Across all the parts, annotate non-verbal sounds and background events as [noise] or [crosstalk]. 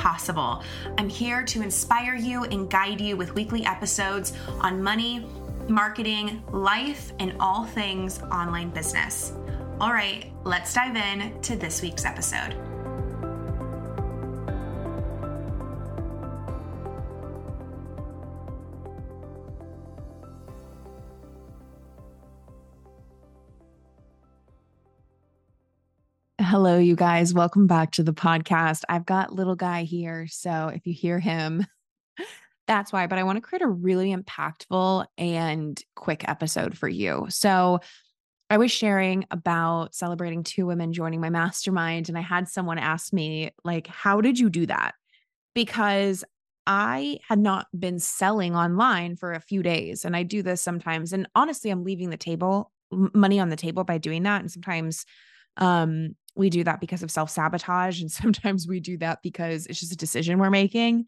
possible. I'm here to inspire you and guide you with weekly episodes on money, marketing, life, and all things online business. All right, let's dive in to this week's episode. Hello, you guys. Welcome back to the podcast. I've got little guy here. So if you hear him, [laughs] that's why. But I want to create a really impactful and quick episode for you. So I was sharing about celebrating two women joining my mastermind, and I had someone ask me, like, how did you do that? Because I had not been selling online for a few days, and I do this sometimes. And honestly, I'm leaving the table money on the table by doing that. And sometimes um we do that because of self sabotage. And [laughs] sometimes we do that because it's just a decision we're making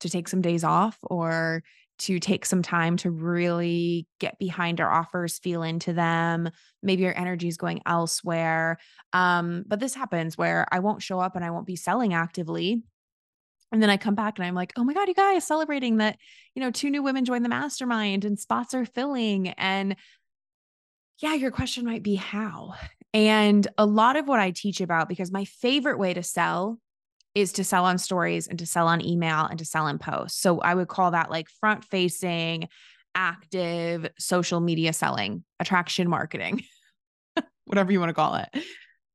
to take some days off or to take some time to really get behind our offers, feel into them. Maybe your energy is going elsewhere. Um, but this happens where I won't show up and I won't be selling actively. And then I come back and I'm like, oh my God, you guys celebrating that, you know, two new women joined the mastermind and spots are filling. And yeah, your question might be how. And a lot of what I teach about, because my favorite way to sell is to sell on stories and to sell on email and to sell in posts. So I would call that like front facing, active social media selling, attraction marketing, [laughs] whatever you want to call it.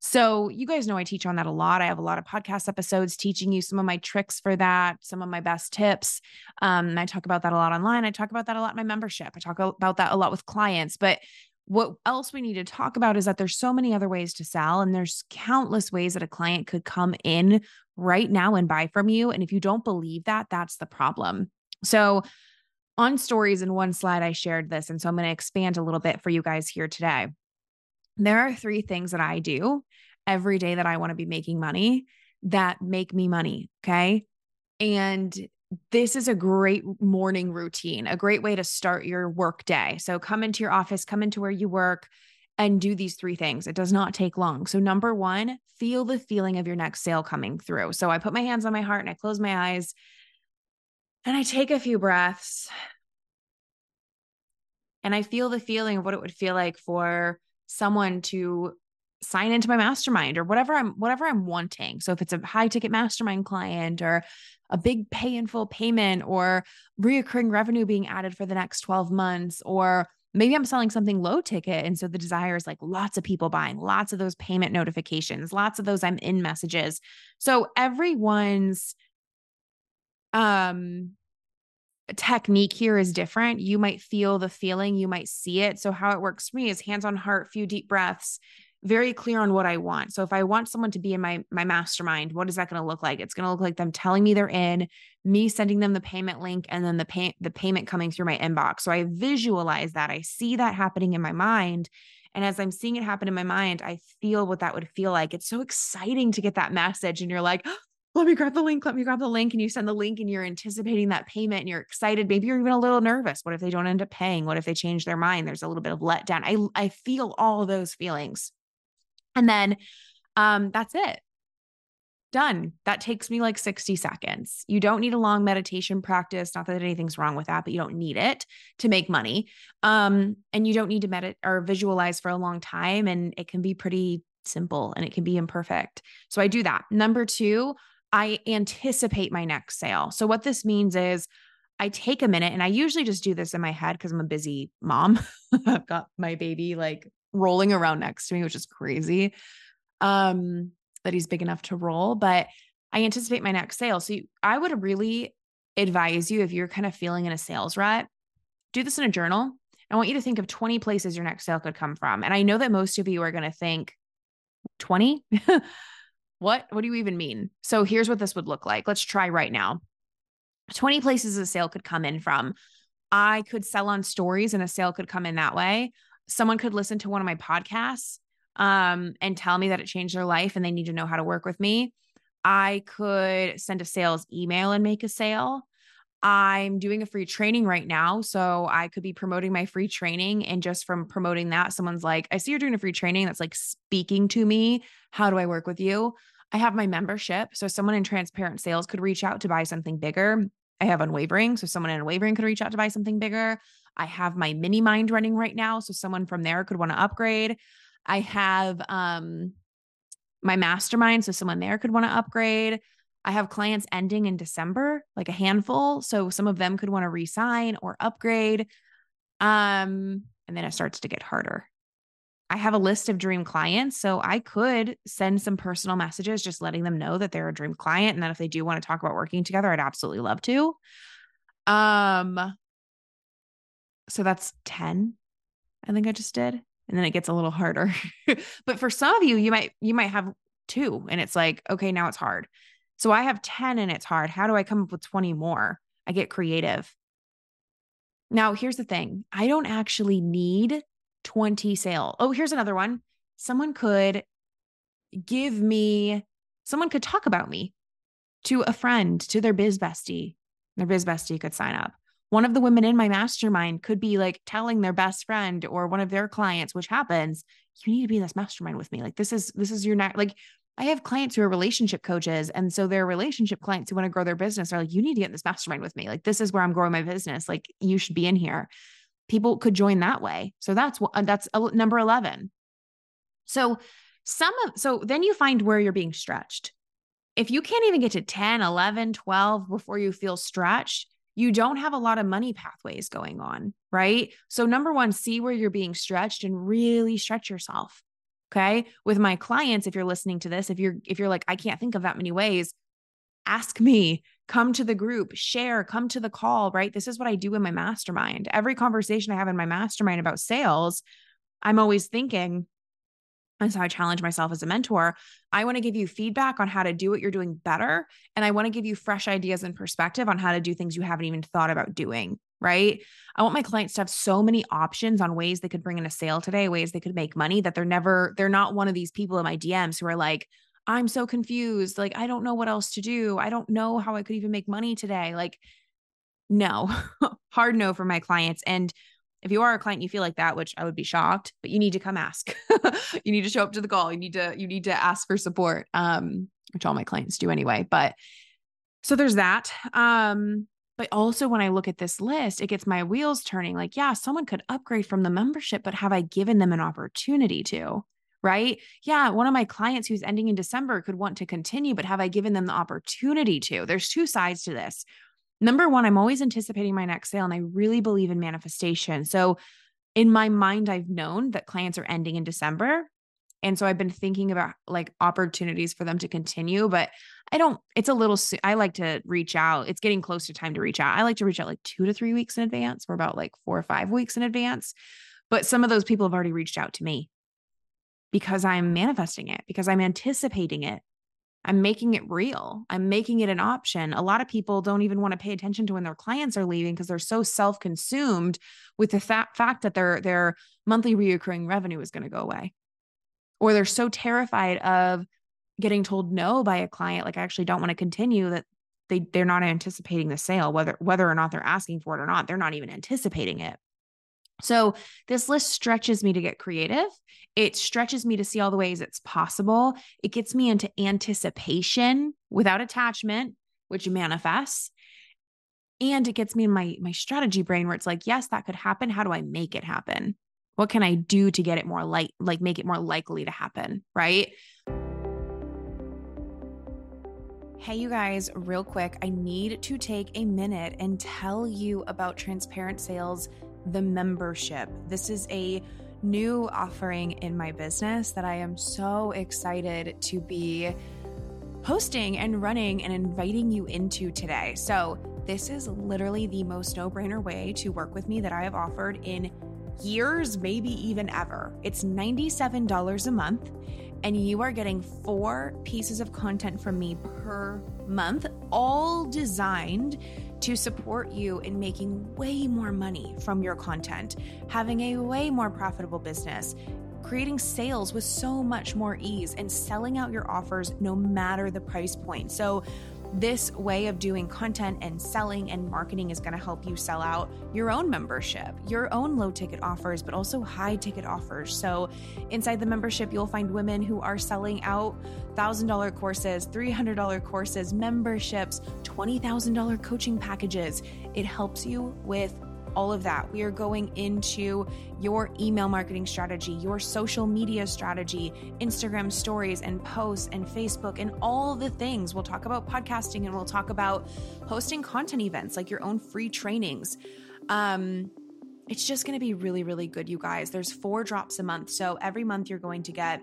So, you guys know I teach on that a lot. I have a lot of podcast episodes teaching you some of my tricks for that, some of my best tips. Um, I talk about that a lot online. I talk about that a lot in my membership. I talk about that a lot with clients. But what else we need to talk about is that there's so many other ways to sell and there's countless ways that a client could come in right now and buy from you and if you don't believe that that's the problem. So on stories in one slide i shared this and so i'm going to expand a little bit for you guys here today. There are three things that i do every day that i want to be making money that make me money okay? And this is a great morning routine, a great way to start your work day. So come into your office, come into where you work and do these three things. It does not take long. So number 1, feel the feeling of your next sale coming through. So I put my hands on my heart and I close my eyes and I take a few breaths. And I feel the feeling of what it would feel like for someone to sign into my mastermind or whatever I'm whatever I'm wanting. So if it's a high ticket mastermind client or a big pay in full payment or reoccurring revenue being added for the next 12 months or maybe I'm selling something low ticket and so the desire is like lots of people buying, lots of those payment notifications, lots of those I'm in messages. So everyone's um technique here is different. You might feel the feeling, you might see it. So how it works for me is hands on heart, few deep breaths, very clear on what I want. So if I want someone to be in my my mastermind, what is that going to look like? It's going to look like them telling me they're in, me sending them the payment link and then the pay the payment coming through my inbox. So I visualize that. I see that happening in my mind. And as I'm seeing it happen in my mind, I feel what that would feel like. It's so exciting to get that message and you're like, oh, let me grab the link, let me grab the link. And you send the link and you're anticipating that payment and you're excited. Maybe you're even a little nervous. What if they don't end up paying? What if they change their mind? There's a little bit of letdown. I, I feel all those feelings. And then um, that's it. Done. That takes me like 60 seconds. You don't need a long meditation practice. Not that anything's wrong with that, but you don't need it to make money. Um, and you don't need to meditate or visualize for a long time. And it can be pretty simple and it can be imperfect. So I do that. Number two, I anticipate my next sale. So what this means is I take a minute and I usually just do this in my head because I'm a busy mom. [laughs] I've got my baby like rolling around next to me, which is crazy. Um, that he's big enough to roll, but I anticipate my next sale. So you, I would really advise you if you're kind of feeling in a sales rut, do this in a journal. I want you to think of 20 places your next sale could come from. And I know that most of you are going to think 20? [laughs] what? What do you even mean? So here's what this would look like. Let's try right now. 20 places a sale could come in from. I could sell on stories and a sale could come in that way. Someone could listen to one of my podcasts um, and tell me that it changed their life and they need to know how to work with me. I could send a sales email and make a sale. I'm doing a free training right now. So I could be promoting my free training. And just from promoting that, someone's like, I see you're doing a free training that's like speaking to me. How do I work with you? I have my membership. So someone in transparent sales could reach out to buy something bigger. I have unwavering. So someone in unwavering could reach out to buy something bigger. I have my mini mind running right now. So someone from there could want to upgrade. I have um my mastermind. So someone there could want to upgrade. I have clients ending in December, like a handful. So some of them could want to resign or upgrade. Um, and then it starts to get harder. I have a list of dream clients. So I could send some personal messages just letting them know that they're a dream client and that if they do want to talk about working together, I'd absolutely love to. Um so that's 10. I think I just did. And then it gets a little harder. [laughs] but for some of you, you might you might have two and it's like, okay, now it's hard. So I have 10 and it's hard. How do I come up with 20 more? I get creative. Now, here's the thing. I don't actually need 20 sale. Oh, here's another one. Someone could give me, someone could talk about me to a friend, to their biz bestie. Their biz bestie could sign up. One of the women in my mastermind could be like telling their best friend or one of their clients, which happens, you need to be in this mastermind with me. Like this is this is your next like I have clients who are relationship coaches. And so their relationship clients who want to grow their business are like, you need to get in this mastermind with me. Like, this is where I'm growing my business. Like, you should be in here people could join that way. So that's what uh, that's number 11. So some of so then you find where you're being stretched. If you can't even get to 10, 11, 12 before you feel stretched, you don't have a lot of money pathways going on, right? So number 1, see where you're being stretched and really stretch yourself. Okay? With my clients if you're listening to this, if you're if you're like I can't think of that many ways, ask me come to the group, share, come to the call, right? This is what I do in my mastermind. Every conversation I have in my mastermind about sales, I'm always thinking, and so I challenge myself as a mentor. I want to give you feedback on how to do what you're doing better. And I want to give you fresh ideas and perspective on how to do things you haven't even thought about doing. Right. I want my clients to have so many options on ways they could bring in a sale today, ways they could make money that they're never, they're not one of these people in my DMs who are like, I'm so confused. Like, I don't know what else to do. I don't know how I could even make money today. Like, no, [laughs] hard no for my clients. And if you are a client, you feel like that, which I would be shocked, but you need to come ask. [laughs] you need to show up to the call. You need to, you need to ask for support. Um, which all my clients do anyway. But so there's that. Um, but also when I look at this list, it gets my wheels turning like, yeah, someone could upgrade from the membership, but have I given them an opportunity to? right? Yeah, one of my clients who's ending in December could want to continue, but have I given them the opportunity to? There's two sides to this. Number one, I'm always anticipating my next sale, and I really believe in manifestation. So, in my mind, I've known that clients are ending in December. And so I've been thinking about like opportunities for them to continue, but I don't, it's a little, I like to reach out. It's getting close to time to reach out. I like to reach out like two to three weeks in advance. We're about like four or five weeks in advance. But some of those people have already reached out to me because I'm manifesting it, because I'm anticipating it. I'm making it real. I'm making it an option. A lot of people don't even want to pay attention to when their clients are leaving because they're so self-consumed with the fa- fact that their their monthly reoccurring revenue is going to go away. Or they're so terrified of getting told no by a client like I actually don't want to continue that they they're not anticipating the sale whether whether or not they're asking for it or not. They're not even anticipating it. So this list stretches me to get creative. It stretches me to see all the ways it's possible. It gets me into anticipation without attachment, which manifests. And it gets me in my my strategy brain where it's like, yes, that could happen. How do I make it happen? What can I do to get it more light, like make it more likely to happen, right? Hey, you guys, real quick, I need to take a minute and tell you about Transparent Sales the membership. This is a new offering in my business that I am so excited to be hosting and running and inviting you into today. So, this is literally the most no brainer way to work with me that I have offered in years, maybe even ever. It's $97 a month, and you are getting four pieces of content from me per month, all designed to support you in making way more money from your content, having a way more profitable business, creating sales with so much more ease, and selling out your offers no matter the price point. So, this way of doing content and selling and marketing is going to help you sell out your own membership, your own low ticket offers, but also high ticket offers. So, inside the membership, you'll find women who are selling out $1,000 courses, $300 courses, memberships, $20,000 coaching packages. It helps you with all of that. We are going into your email marketing strategy, your social media strategy, Instagram stories and posts and Facebook and all the things. We'll talk about podcasting and we'll talk about hosting content events like your own free trainings. Um, it's just going to be really, really good, you guys. There's four drops a month. So every month you're going to get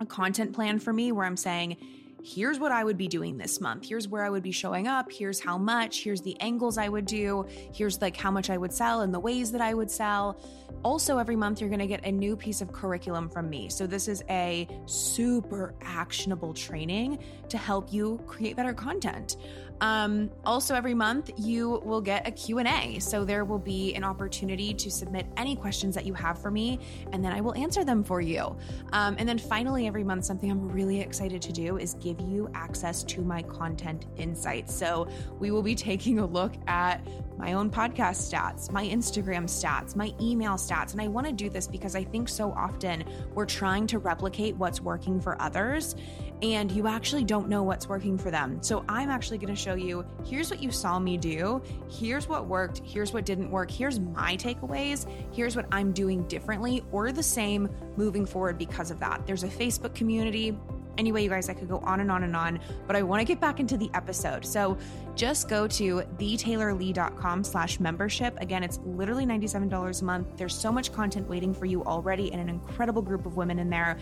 a content plan for me where I'm saying, here's what I would be doing this month. Here's where I would be showing up. Here's how much. Here's the angles I would do. Here's like how much I would sell and the ways that I would sell. Also, every month you're going to get a new piece of curriculum from me. So this is a super actionable training to help you create better content. Um, also, every month you will get a Q&A. So there will be an opportunity to submit any questions that you have for me, and then I will answer them for you. Um, and then finally, every month, something I'm really excited to do is give you access to my content insights. So we will be taking a look at my own podcast stats, my Instagram stats, my email stats. And I want to do this because I think so often we're trying to replicate what's working for others and you actually don't know what's working for them. So I'm actually going to show you here's what you saw me do, here's what worked, here's what didn't work, here's my takeaways, here's what I'm doing differently or the same moving forward because of that. There's a Facebook community. Anyway, you guys, I could go on and on and on, but I want to get back into the episode. So just go to thetaylorlee.com slash membership. Again, it's literally $97 a month. There's so much content waiting for you already and an incredible group of women in there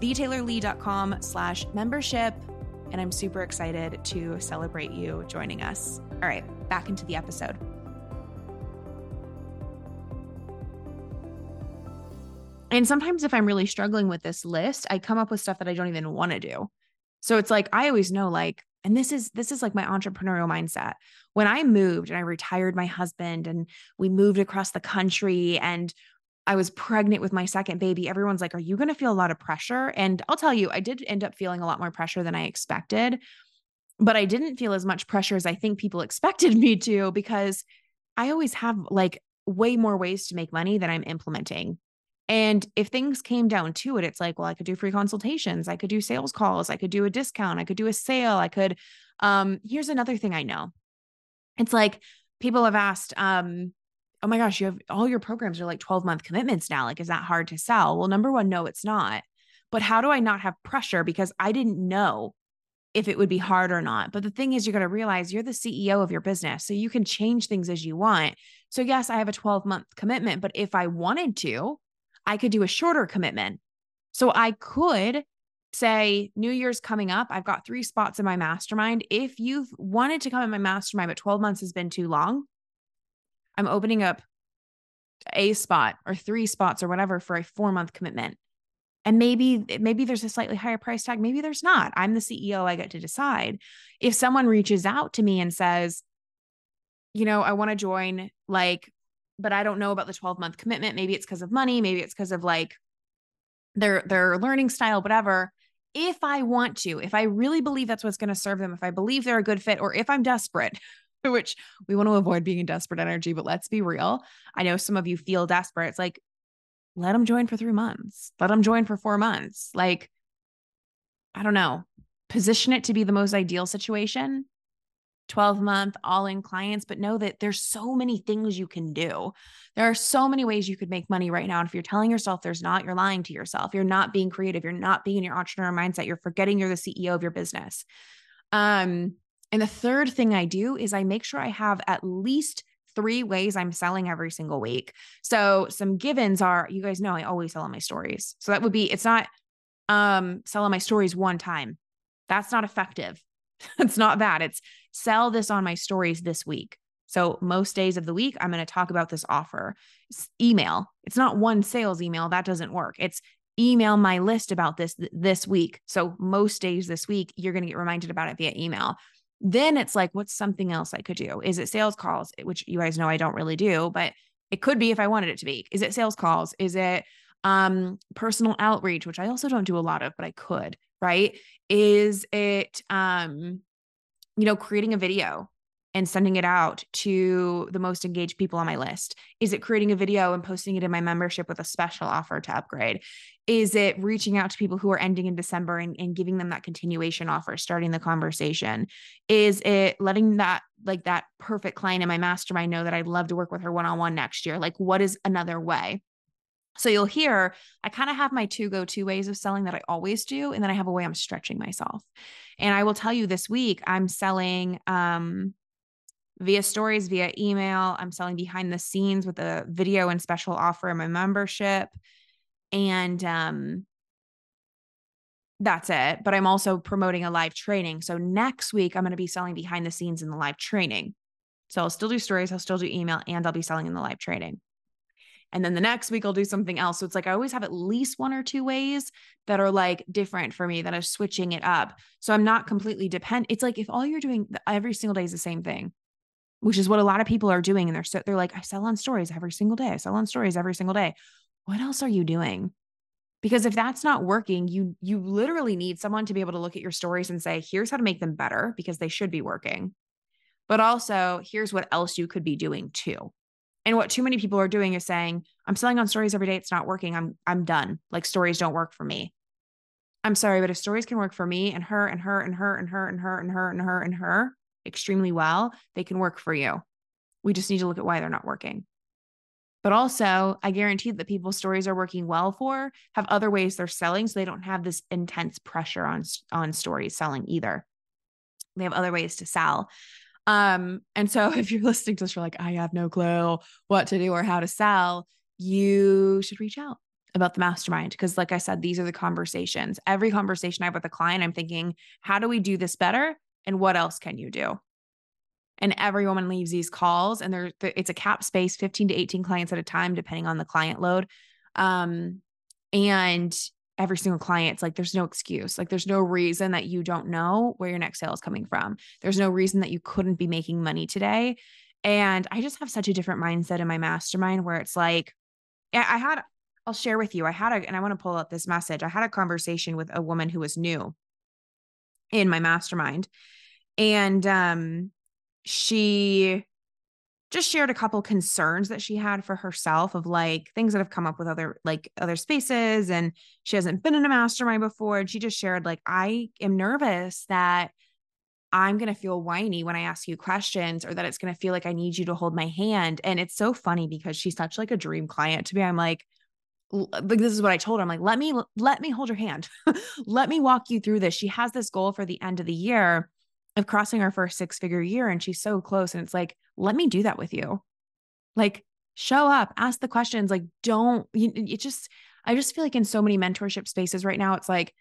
thetaylorlee.com slash membership. And I'm super excited to celebrate you joining us. All right, back into the episode. And sometimes if I'm really struggling with this list, I come up with stuff that I don't even want to do. So it's like I always know like and this is this is like my entrepreneurial mindset. When I moved and I retired my husband and we moved across the country and I was pregnant with my second baby, everyone's like, Are you going to feel a lot of pressure? And I'll tell you, I did end up feeling a lot more pressure than I expected, but I didn't feel as much pressure as I think people [laughs] expected me to because I always have like way more ways to make money than I'm implementing. And if things came down to it, it's like, well, I could do free consultations, I could do sales calls, I could do a discount, I could do a sale, I could. Um, here's another thing I know. It's like people have asked, um, oh my gosh, you have all your programs are like 12 month commitments now. Like, is that hard to sell? Well, number one, no, it's not. But how do I not have pressure? Because I didn't know if it would be hard or not. But the thing is, you're going to realize you're the CEO of your business. So you can change things as you want. So, yes, I have a 12 month commitment, but if I wanted to, I could do a shorter commitment. So I could say, New Year's coming up. I've got three spots in my mastermind. If you've wanted to come in my mastermind, but 12 months has been too long, I'm opening up a spot or three spots or whatever for a four month commitment. And maybe, maybe there's a slightly higher price tag. Maybe there's not. I'm the CEO. I get to decide. If someone reaches out to me and says, you know, I want to join, like, but I don't know about the 12 month commitment. Maybe it's because of money. Maybe it's because of like their, their learning style, whatever. If I want to, if I really believe that's what's going to serve them, if I believe they're a good fit, or if I'm desperate, [laughs] which we want to avoid being in desperate energy, but let's be real. I know some of you feel desperate. It's like, let them join for three months, let them join for four months. Like, I don't know, position it to be the most ideal situation 12 month all in clients, but know that there's so many things you can do. There are so many ways you could make money right now. And if you're telling yourself there's not, you're lying to yourself. You're not being creative. You're not being in your entrepreneur mindset. You're forgetting you're the CEO of your business. Um, and the third thing I do is I make sure I have at least three ways I'm selling every single week. So some givens are, you guys know I always sell on my stories. So that would be, it's not um sell on my stories one time. That's not effective. [laughs] it's not that. It's sell this on my stories this week. So most days of the week, I'm going to talk about this offer. It's email. It's not one sales email. That doesn't work. It's email my list about this th- this week. So most days this week, you're going to get reminded about it via email Then it's like, what's something else I could do? Is it sales calls, which you guys know I don't really do, but it could be if I wanted it to be. Is it sales calls? Is it um personal outreach, which I also don't do a lot of, but I could, right? Is it um you know, creating a video and sending it out to the most engaged people on my list? Is it creating a video and posting it in my membership with a special offer to upgrade? Is it reaching out to people who are ending in December and, and giving them that continuation offer, starting the conversation? Is it letting that like that perfect client in my mastermind know that I'd love to work with her one on one next year? Like, what is another way? So you'll hear I kind of have my two go to ways of selling that I always do. And then I have a way I'm stretching myself. And I will tell you this week, I'm selling um, via stories, via email. I'm selling behind the scenes with a video and special offer in my membership. And um, that's it. But I'm also promoting a live training. So next week, I'm going to be selling behind the scenes in the live training. So I'll still do stories, I'll still do email, and I'll be selling in the live training. And then the next week I'll do something else. So it's like I always have at least one or two ways that are like different for me that are switching it up. So I'm not completely dependent. It's like if all you're doing every single day is the same thing, which is what a lot of people are doing. And they're so they're like, I sell on stories every single day. I sell on stories every single day. What else are you doing? Because if that's not working, you you literally need someone to be able to look at your stories and say, here's how to make them better because they should be working. But also, here's what else you could be doing too. And what too many people are doing is saying, I'm selling on stories every day. It's not working. I'm I'm done. Like stories don't work for me. I'm sorry, but if stories can work for me and her and her and her and her and her and her and her and her extremely well, they can work for you. We just need to look at why they're not working. But also, I guarantee that people's stories are working well for have other ways they're selling so they don't have this intense pressure on on stories selling either. They have other ways to sell. Um, and so [laughs] if you're listening to this, you're like, I have no clue what to do or how to sell, you should reach out about the mastermind. Cause like I said, these are the conversations. Every conversation I have with a client, I'm thinking, how do we do this better? And what else can you do? And every woman leaves these calls and there it's a cap space, 15 to 18 clients at a time, depending on the client load. Um, and every single client, it's like there's no excuse. Like there's no reason that you don't know where your next sale is coming from. There's no reason that you couldn't be making money today. And I just have such a different mindset in my mastermind where it's like, I had, I'll share with you. I had a, and I want to pull up this message. I had a conversation with a woman who was new in my mastermind. And um, she just shared a couple concerns that she had for herself of like things that have come up with other like other spaces and she hasn't been in a mastermind before. And she just shared like I am nervous that I'm going to feel whiny when I ask you questions or that it's going to feel like I need you to hold my hand. And it's so funny because she's such like a dream client to me. I'm like like this is what I told her I'm like let me let me hold your hand. [laughs] Let me walk you through this. She has this goal for the end of the year of crossing her first six figure year and she's so close and it's like let me do that with you. Like show up ask the questions like don't you, it just i just feel like in so many mentorship spaces right now it's like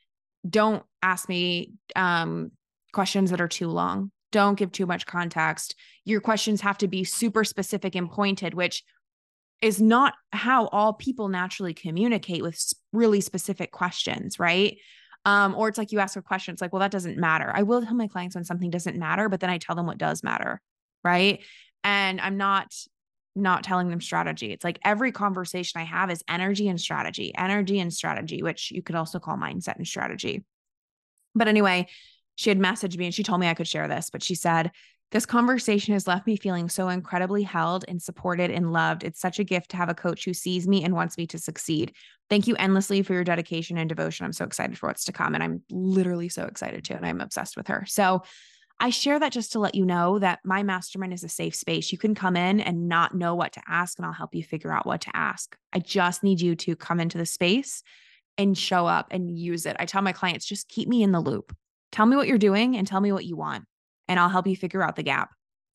don't ask me um questions that are too long. Don't give too much context. Your questions have to be super specific and pointed which is not how all people naturally communicate with really specific questions right um, or it's like you ask a question, it's like, well, that doesn't matter. I will tell my clients when something doesn't matter, but then I tell them what does matter. Right. And I'm not not telling them strategy. It's like every conversation I have is energy and strategy, energy and strategy, which you could also call mindset and strategy. But anyway, she had messaged me and she told me I could share this, but she said, this conversation has left me feeling so incredibly held and supported and loved. It's such a gift to have a coach who sees me and wants me to succeed. Thank you endlessly for your dedication and devotion. I'm so excited for what's to come. And I'm literally so excited too. And I'm obsessed with her. So I share that just to let you know that my mastermind is a safe space. You can come in and not know what to ask, and I'll help you figure out what to ask. I just need you to come into the space and show up and use it. I tell my clients, just keep me in the loop. Tell me what you're doing and tell me what you want and I'll help you figure out the gap.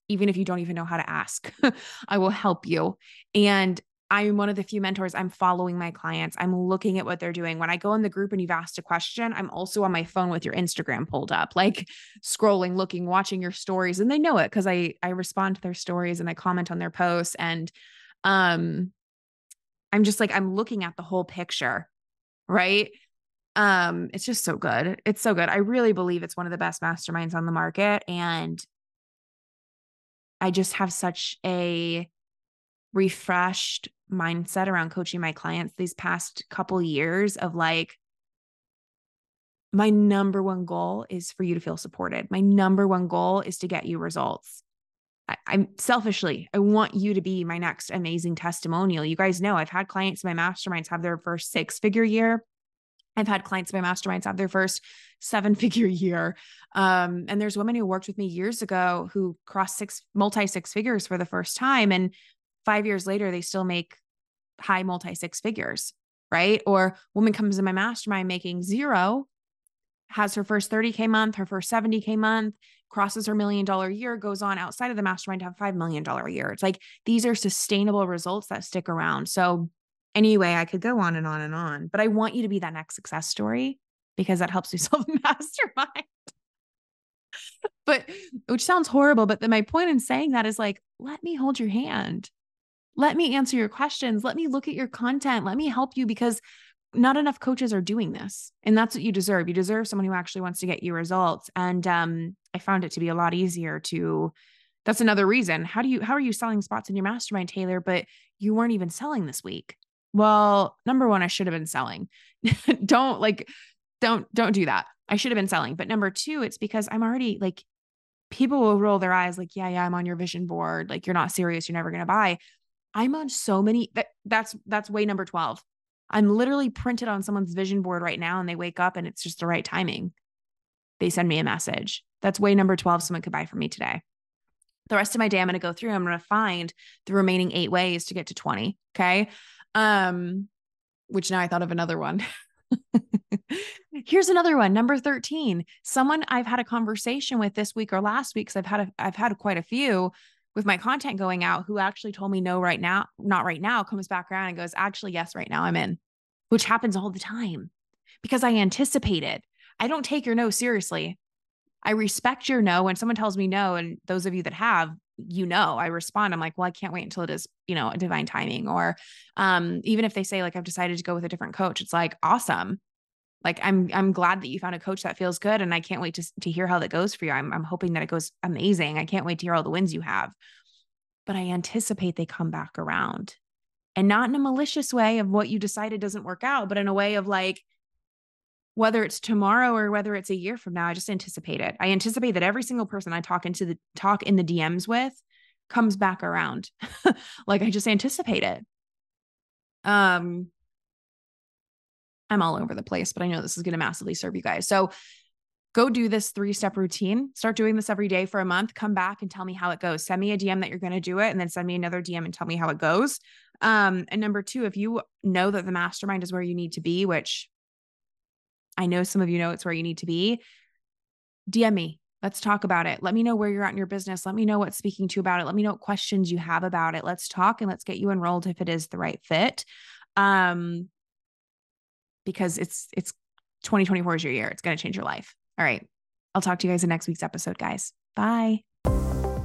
Even if you don't even know how to ask, [laughs] I will help you. And I'm one of the few mentors. I'm following my clients. I'm looking at what they're doing. When I go in the group and you've asked a question, I'm also on my phone with your Instagram pulled up, like scrolling, looking, watching your stories. And they know it because I I respond to their stories and I comment on their posts. And um I'm just like, I'm looking at the whole picture, right? Um, it's just so good. It's so good. I really believe it's one of the best masterminds on the market. And I just have such a refreshed mindset around coaching my clients these past couple years of like, my number one goal is for you to feel supported. My number one goal is to get you results. I, am selfishly, I want you to be my next amazing testimonial. You guys know I've had clients in my masterminds have their first six figure year. I've had clients in my masterminds have their first seven [laughs] figure year. Um, and there's women who worked with me years ago who crossed six, multi six figures for the first time. And five years later, they still make high multi six figures, right? Or woman comes in my mastermind making zero, has her first 30K month, her first 70K month, crosses her million dollar year, goes on outside of the mastermind to have $5 million a year. It's like these are sustainable results that stick around. So, anyway, I could go on and on and on, but I want you to be that next success story because that helps you [laughs] solve the mastermind. but which sounds horrible, but then my point in saying that is like, let me hold your hand. Let me answer your questions. Let me look at your content. Let me help you because not enough coaches are doing this and that's what you deserve you deserve someone who actually wants to get you results and um, i found it to be a lot easier to that's another reason how do you how are you selling spots in your mastermind taylor but you weren't even selling this week well number one i should have been selling [laughs] don't like don't don't do that i should have been selling but number two it's because i'm already like people will roll their eyes like yeah yeah i'm on your vision board like you're not serious you're never going to buy i'm on so many that that's that's way number 12 I'm literally printed on someone's vision board right now and they wake up and it's just the right timing. They send me a message. That's way number 12 someone could buy from me today. The rest of my day, I'm going to go through, I'm going to find the remaining eight ways to get to 20. Okay. Um, which now I thought of another one. [laughs] Here's another one, number 13. Someone I've had a conversation with this week or last week, because I've had a, I've had quite a few with my content going out who actually told me no right now, not right now, comes back around and goes, actually, yes, right now I'm in, which happens all the time because I anticipate it. I don't take your no seriously. I respect your no. When someone tells me no, and those of you that have, you know, I respond. I'm like, well, I can't wait until it is, you know, a divine timing. Or um, even if they say, like, I've decided to go with a different coach, it's like, awesome like i'm i'm glad that you found a coach that feels good and i can't wait to to hear how that goes for you i'm, I'm hoping that it goes amazing i can't wait to hear all the wins you have but i anticipate they come back around and not in a malicious way of what you decided doesn't work out but in a way of like whether it's tomorrow or whether it's a year from now i just anticipate it i anticipate that every single person i talk into the talk in the dms with comes back around [laughs] like i just anticipate it um I'm all over the place, but I know this is going to massively serve you guys. So go do this three step routine. Start doing this every day for a month. Come back and tell me how it goes. Send me a DM that you're going to do it, and then send me another DM and tell me how it goes. Um, and number two, if you know that the mastermind is where you need to be, which I know some of you know it's where you need to be, DM me. Let's talk about it. Let me know where you're at in your business. Let me know what's speaking to you about it. Let me know what questions you have about it. Let's talk and let's get you enrolled if it is the right fit. Um, because it's it's 2024 is your year. It's going to change your life. All right. I'll talk to you guys in next week's episode, guys. Bye.